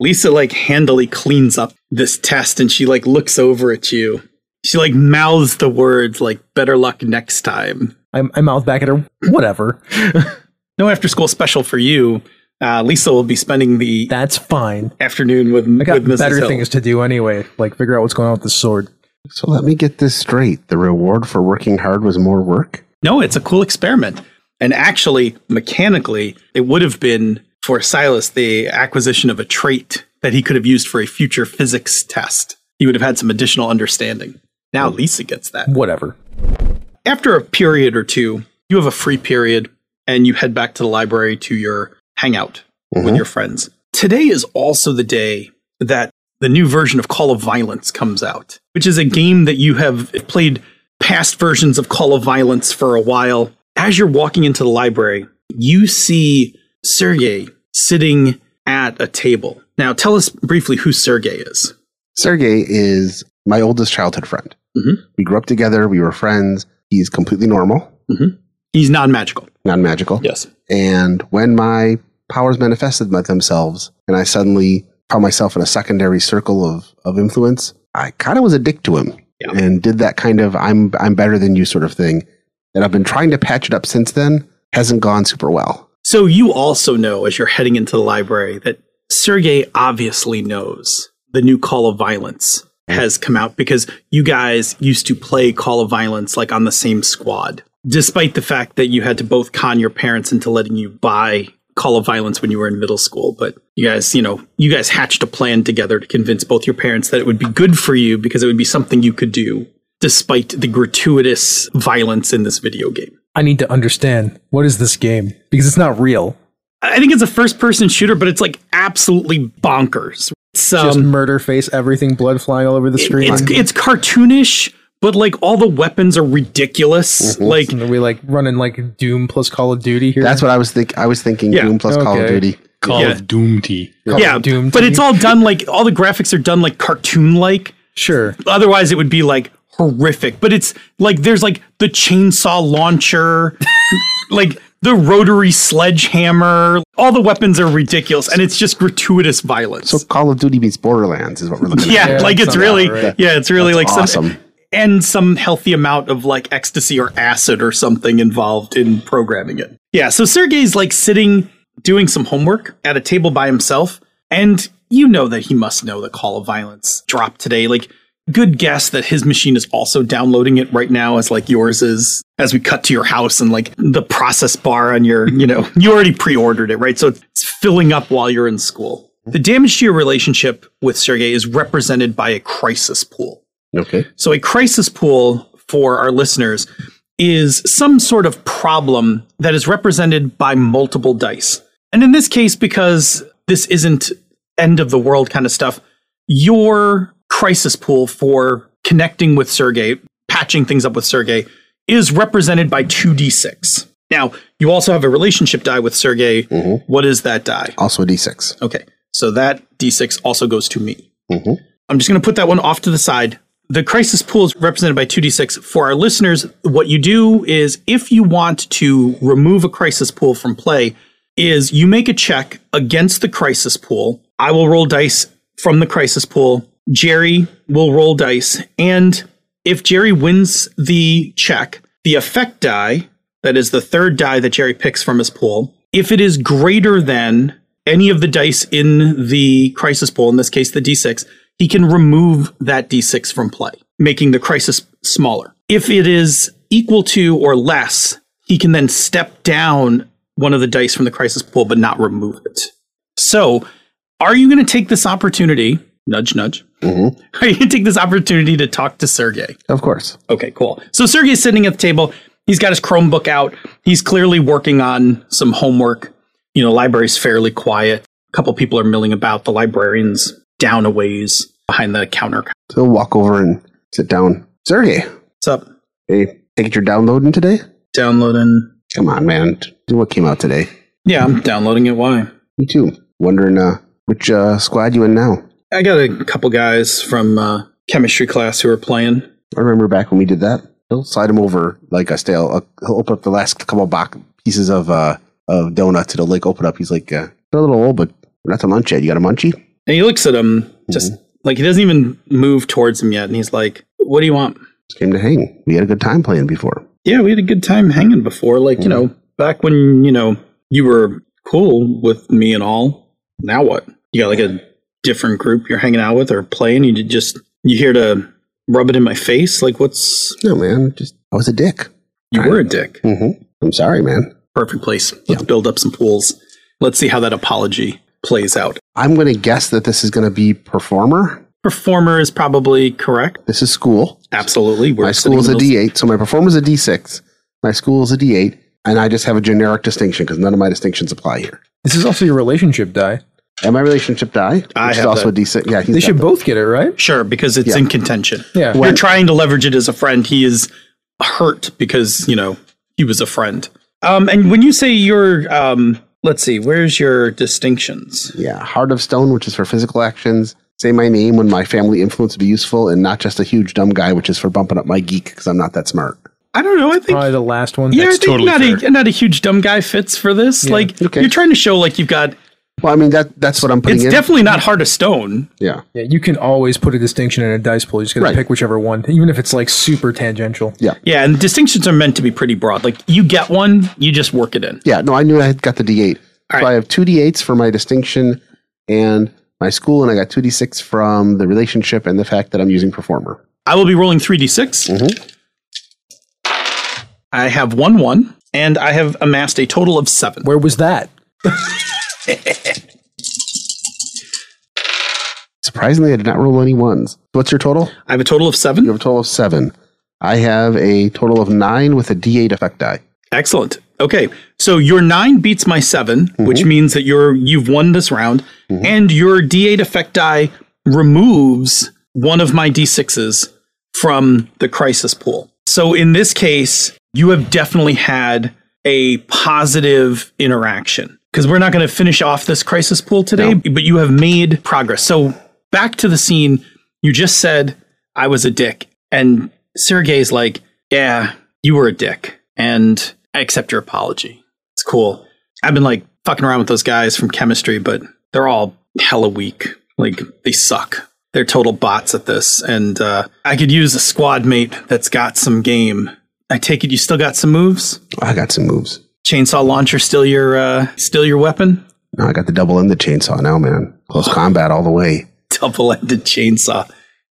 Lisa like handily cleans up this test and she like looks over at you. She like mouths the words like better luck next time. I, I mouth back at her. Whatever. No after school special for you. Uh, Lisa will be spending the That's fine. afternoon with, I got with Mrs. better Hill. things to do anyway. Like figure out what's going on with the sword. So let me get this straight. The reward for working hard was more work? No, it's a cool experiment. And actually, mechanically, it would have been for Silas the acquisition of a trait that he could have used for a future physics test. He would have had some additional understanding. Now Lisa gets that. Whatever. After a period or two, you have a free period and you head back to the library to your hangout with Mhm. your friends. Today is also the day that the new version of Call of Violence comes out, which is a game that you have played past versions of Call of Violence for a while. As you're walking into the library, you see Sergey sitting at a table. Now, tell us briefly who Sergey is. Sergey is my oldest childhood friend. Mhm. We grew up together. We were friends. He's completely normal, He's non magical. non magical. Yes. And when my powers manifested themselves and I suddenly found myself in a secondary circle of, of influence, I kind of was a dick to him Yeah. and did that kind of I'm I'm better than you sort of thing. And I've been trying to patch it up since then. Hasn't gone super well. So you also know as you're heading into the library that Sergey obviously knows the new Call of Violence mm. has come out because you guys used to play Call of Violence like on the same squad. Despite the fact that you had to both con your parents into letting you buy Call of Violence when you were in middle school, but you guys, you know, you guys hatched a plan together to convince both your parents that it would be good for you because it would be something you could do despite the gratuitous violence in this video game. I need to understand what is this game because it's not real. I think it's a first person shooter, but it's like absolutely bonkers. It's, Just um, murder face, everything, blood flying all over the screen. it's, it's cartoonish, but like all the weapons are ridiculous. Mm-hmm. Like, and we like running like Doom plus Call of Duty here. That's what I was think I was thinking Yeah. Doom plus Call of Duty. Call Yeah. of Doom T. yeah, Doom but it's all done like all the graphics are done like cartoon like. sure. Otherwise, it would be like horrific. But it's like there's like the chainsaw launcher, like the rotary sledgehammer. All the weapons are ridiculous, and it's just gratuitous violence. So Call of Duty meets Borderlands is what we're looking yeah, at. Yeah, like it's really, right. yeah, it's really like That's some awesome. and some healthy amount of like ecstasy or acid or something involved in programming it. Yeah, so Sergey's like sitting doing some homework at a table by himself, and you know that he must know the Call of Violence dropped today. Like, good guess that his machine is also downloading it right now, as like yours is. As we cut to your house and like the process bar on your, you know, you already pre-ordered it, right? So it's filling up while you're in school. The damage to your relationship with Sergey is represented by a crisis pool. Okay. So, a crisis pool for our listeners is some sort of problem that is represented by multiple dice. And in this case, because this isn't end of the world kind of stuff, your crisis pool for connecting with Sergey, patching things up with Sergey, is represented by 2d6. Now, you also have a relationship die with Sergey. Mhm. What is that die? Also a D6. Okay, so that d6 also goes to me. Mhm. I'm just going to put that one off to the side. The crisis pool is represented by 2d6. For our listeners, what you do is if you want to remove a crisis pool from play, is you make a check against the crisis pool. I will roll dice from the crisis pool. Jerry will roll dice. And if Jerry wins the check, the effect die, that is the third die that Jerry picks from his pool, if it is greater than any of the dice in the crisis pool, in this case the d6, he can remove that d6 from play, making the crisis smaller. If it is equal to or less, he can then step down one of the dice from the crisis pool but not remove it. So, are you going to take this opportunity? Nudge, nudge. Mhm. Are you going to take this opportunity to talk to Sergey? Of course. Okay, cool. So Sergey's sitting at the table. He's got his Chromebook out. He's clearly working on some homework. You know, library's fairly quiet. A couple people are milling about. The librarian's down a ways behind the counter. So walk over and sit down. Sergey, What's up? hey, think you're downloading today? Downloading. Come on, man. Do what came out today. Yeah, I'm downloading it. Why? Me too. Wondering uh, which uh, squad you in now. I got a couple guys from uh, chemistry class who are playing. I remember back when we did that. He'll slide him over like a stale. Uh, he'll open up the last couple of box pieces of uh, of donuts. It'll like open up. He's like, uh, they're a little old, but we're not to lunch yet. You got a munchie? And he looks at him, just like he doesn't even move towards him yet. And he's like, What do you want? Just came to hang. We had a good time playing before. Yeah, we had a good time hanging before. Like, you know, back when, you know, you were cool with me and all. Now what? You got like a different group you're hanging out with or playing? You just, you here to rub it in my face? Like, what's, No, man. Just I was a dick. you were a dick. hmm I'm sorry, man. Perfect place. Let's build up some pools. Let's see how that apology plays out. I'm going to guess that this is going to be performer. Performer is probably correct. This is school. Absolutely. We're my school is a sitting in D8, so my performer is a D6. My school is a D8, and I just have a generic distinction because none of my distinctions apply here. This is also your relationship die. And my relationship die, which I is have also that. a D6. Yeah, he's They should that. both get it, right? Sure, because it's Yeah. in contention. Yeah. You're trying to leverage it as a friend. He is hurt because, you know, he was a friend. Um, and when you say you're, um, let's see, where's your distinctions? Yeah, Heart of Stone, which is for physical actions. Say my name when my family influence would be useful, and not just a huge dumb guy, which is for bumping up my geek because I'm not that smart. I don't know. I think Probably the last one. Yeah, I think totally not a not a huge dumb guy fits for this. like okay. you're trying to show like you've got. Well, I mean that that's what I'm putting It's in. definitely not hard of stone. yeah, Yeah, you can always put a distinction in a dice pool. You just got to Right. pick whichever one, even if it's like super tangential. yeah, Yeah, and distinctions are meant to be pretty broad. Like you get one, you just work it in. yeah. No, I knew I had got the D8. All so right. I have two D8s for my distinction and my school, and I got two D6 from the relationship and the fact that I'm using performer. I will be rolling three d 6 Mhm. I have one one, and I have amassed a total of seven. Where was that? Surprisingly, I did not roll any ones. What's your total? I have a total of seven. You have a total of seven. I have a total of nine with a D8 effect die. Excellent. Okay, so your nine beats my 7 mm-hmm. which means that you're you've won this round, mm-hmm. and your D8 effect die removes one of my D6s from the crisis pool. So in this case, you have definitely had a positive interaction because we're not going to finish off this crisis pool today, but you have made progress. So back to the scene, you just said I was a dick, and Sergey's like, "Yeah, you were a dick, and I accept your apology. It's cool. I've been like fucking around with those guys from chemistry, but they're all hella weak. Like they suck. They're total bots at this, and uh, I could use a squad mate that's got some game. I take it you still got some moves. I got some moves. Chainsaw launcher still your uh, still your weapon. No, I got the double ended chainsaw now, man. Close combat all the way. double-ended chainsaw.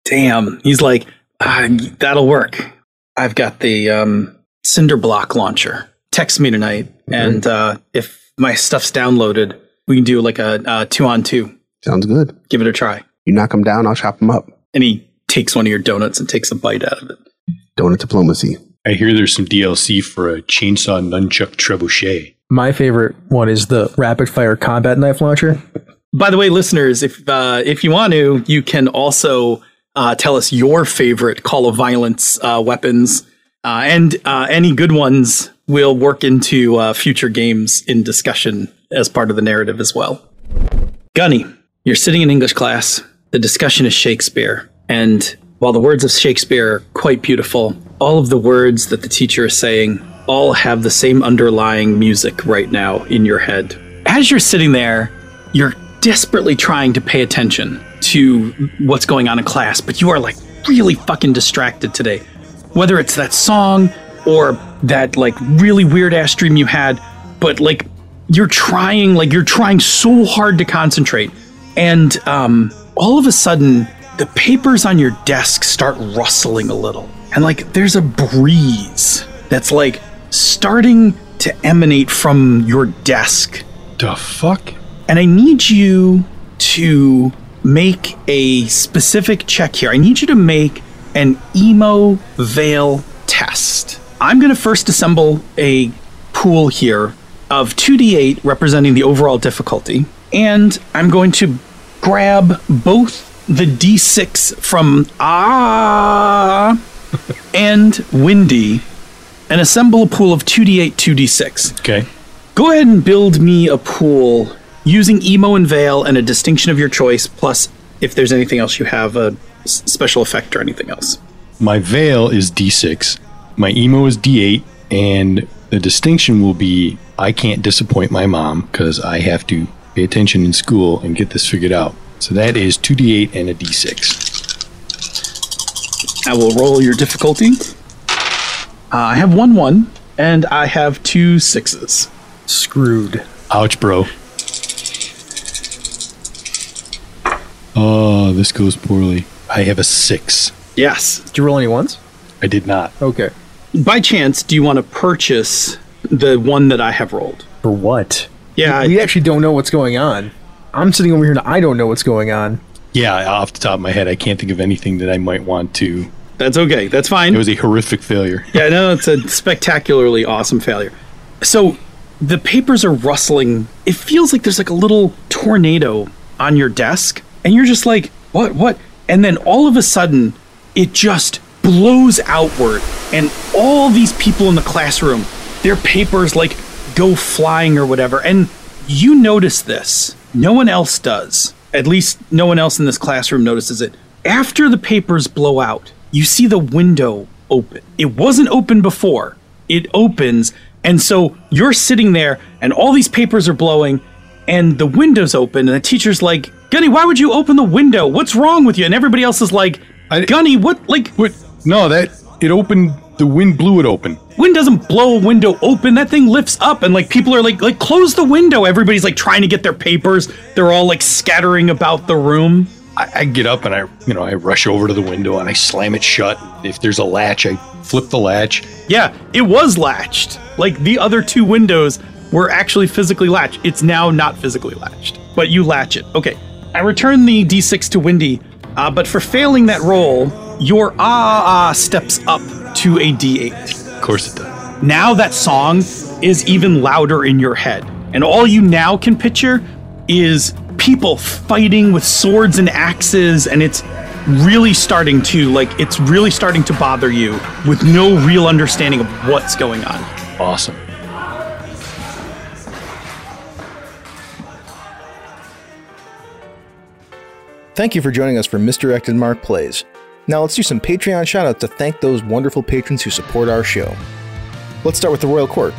Damn. He's like, ah, that'll work. I've got the um, cinder block launcher. Text me tonight, and uh, if my stuff's downloaded, we can do like a uh, two-on-two. Sounds good. Give it a try. You knock him down, I'll chop him up. And he takes one of your donuts and takes a bite out of it. Donut diplomacy. I hear there's some DLC for a chainsaw nunchuck trebuchet. My favorite one is the rapid fire combat knife launcher. By the way, listeners, if uh, if you want to, you can also uh, tell us your favorite Call of Violence uh, weapons, uh, and uh, any good ones We'll work into uh, future games in discussion as part of the narrative as well. Gunny, you're sitting in English class. The discussion is Shakespeare, and while the words of Shakespeare are quite beautiful, all of the words that the teacher is saying all have the same underlying music right now in your head. As you're sitting there, you're desperately trying to pay attention to what's going on in class, but you are like really fucking distracted today. Whether it's that song or that like really weird ass dream you had, but like you're trying, like you're trying so hard to concentrate. And um, all of a sudden, the papers on your desk start rustling a little. And like there's a breeze that's like starting to emanate from your desk The fuck? and I need you to make a specific check here. I need you to make an emo veil test. I'm going to first assemble a pool here of 2d8 representing the overall difficulty, and I'm going to grab both the d6 from Ah and Windy and assemble a pool of 2d8, 2d6 Okay. go ahead and build me a pool using emo and veil and a distinction of your choice plus if there's anything else you have a s- special effect or anything else My veil is D6. My emo is D8. And the distinction will be I can't disappoint my mom because I have to pay attention in school and get this figured out. So that is 2D8 and a D6. I will roll your difficulty uh, i have one one and i have two sixes Screwed. Ouch, bro. Oh, this goes poorly. I have a six. yes Did you roll any ones? I did not. Okay. by chance do you want to purchase the one that i have rolled For what? Yeah, we actually don't know what's going on. I'm sitting over here and I don't know what's going on. Yeah, off the top of my head, I can't think of anything that I might want to. that's okay. That's fine. It was a horrific failure. Yeah, no, it's a spectacularly awesome failure. So the papers are rustling. It feels like there's like a little tornado on your desk, and you're just like, what, what? And then all of a sudden, it just blows outward, and all these people in the classroom, their papers like go flying or whatever. And you notice this. No one else does. At least no one else in this classroom notices it. After the papers blow out, you see the window open. It wasn't open before. It opens, and so you're sitting there, and all these papers are blowing, and the window's open, and the teacher's like, Gunny, why would you open the window? What's wrong with you? And everybody else is like, I- Gunny, what? Like, What? No, that it opened. The wind blew it open. wind doesn't blow a window open. That thing lifts up, and like people are like, like close the window. Everybody's like trying to get their papers. They're all like scattering about the room. I, I get up and I, you know, I rush over to the window and I slam it shut. If there's a latch, I flip the latch. Yeah, it was latched. Like the other two windows were actually physically latched. It's now not physically latched, but you latch it. Okay. I return the d6 to Windy, uh, but for failing that roll, your ah ah steps up to a d8. Of course it does. Now that song is even louder in your head. And all you now can picture is people fighting with swords and axes and it's really starting to like it's really starting to bother you with no real understanding of what's going on. Awesome. Thank you for joining us for Misdirected Mark Plays. Now let's do some Patreon shoutouts to thank those wonderful patrons who support our show. Let's start with the Royal Court.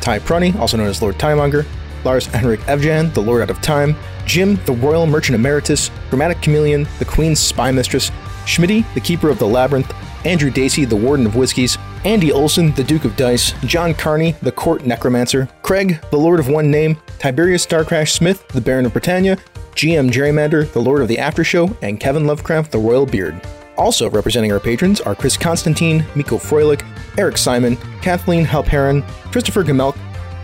Ty Prunny, also known as Lord Timemonger, Lars Henrik Evjan, the Lord Out of Time, Jim, the Royal Merchant Emeritus, Chromatic Chameleon, the Queen's Spy Mistress, Schmitty, the Keeper of the Labyrinth, Andrew Dacey, the Warden of Whiskies, Andy Olson, the Duke of Dice, John Carney, the Court Necromancer, Craig, the Lord of One Name, Tiberius Starcrash Smith, the Baron of Britannia, GM Gerrymander, the Lord of the After Show, and Kevin Lovecraft, the Royal Beard. Also representing our patrons are Chris Constantine, Miko Froelich, Eric Simon, Kathleen Halperin, Christopher Gamelk,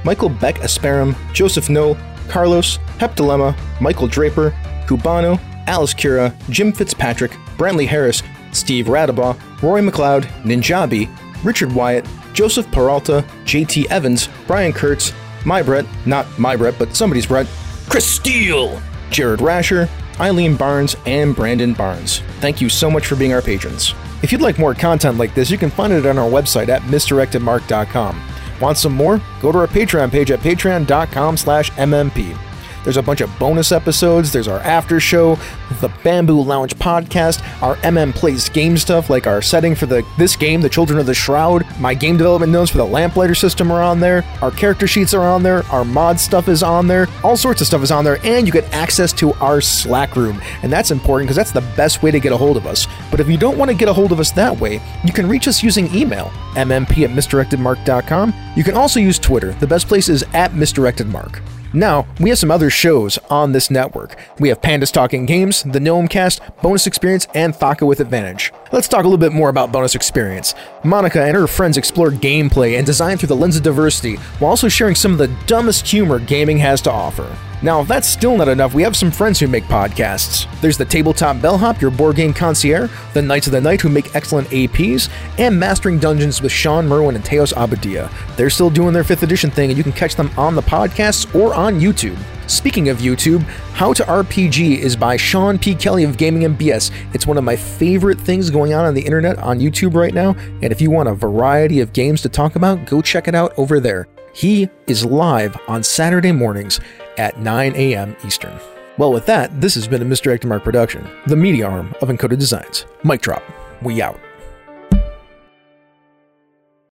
Michael Beck Asperum, Joseph No, Carlos, Hep Dilemma, Michael Draper, Cubano, Alice Cura, Jim Fitzpatrick, Brantley Harris, Steve Radabaugh, Roy McLeod, Ninjabi, Richard Wyatt, Joseph Peralta, JT Evans, Brian Kurtz, my Brett, not my Brett, but somebody's Brett, Chris Steele, Jared Rasher, Eileen Barnes, and Brandon Barnes. Thank you so much for being our patrons. If you'd like more content like this, you can find it on our website at misdirectedmark.com. Want some more? Go to our Patreon page at patreon.com slash mmp. There's a bunch of bonus episodes. There's our after show, the Bamboo Lounge podcast, our MM Plays game stuff, like our setting for the this game, The Children of the Shroud. My game development notes for the Lamplighter system are on there. Our character sheets are on there. Our mod stuff is on there. All sorts of stuff is on there, and you get access to our Slack room. And that's important because that's the best way to get a hold of us. But if you don't want to get a hold of us that way, you can reach us using email, mmp at misdirectedmark.com. You can also use Twitter. The best place is at misdirectedmark. Now, we have some other shows on this network. We have Pandas Talking Games, The Gnome Cast, Bonus Experience, and Thaka with Advantage. Let's talk a little bit more about Bonus Experience. Monica and her friends explore gameplay and design through the lens of diversity, while also sharing some of the dumbest humor gaming has to offer. Now, if that's still not enough, we have some friends who make podcasts. There's the Tabletop Bellhop, your board game concierge, the Knights of the Night, who make excellent APs, and Mastering Dungeons with Shawn Merwin and Teos Abadia. They're still doing their 5th edition thing, and you can catch them on the podcasts or on YouTube. Speaking of YouTube, How to RPG is by Sean P. Kelly of Gaming MBS. It's one of my favorite things going on on the internet on YouTube right now, and if you want a variety of games to talk about, go check it out over there. He is live on Saturday mornings at 9 a.m. Eastern. Well, with that, this has been a Misdirected Mark production, the media arm of Encoded Designs. Mic drop. We out.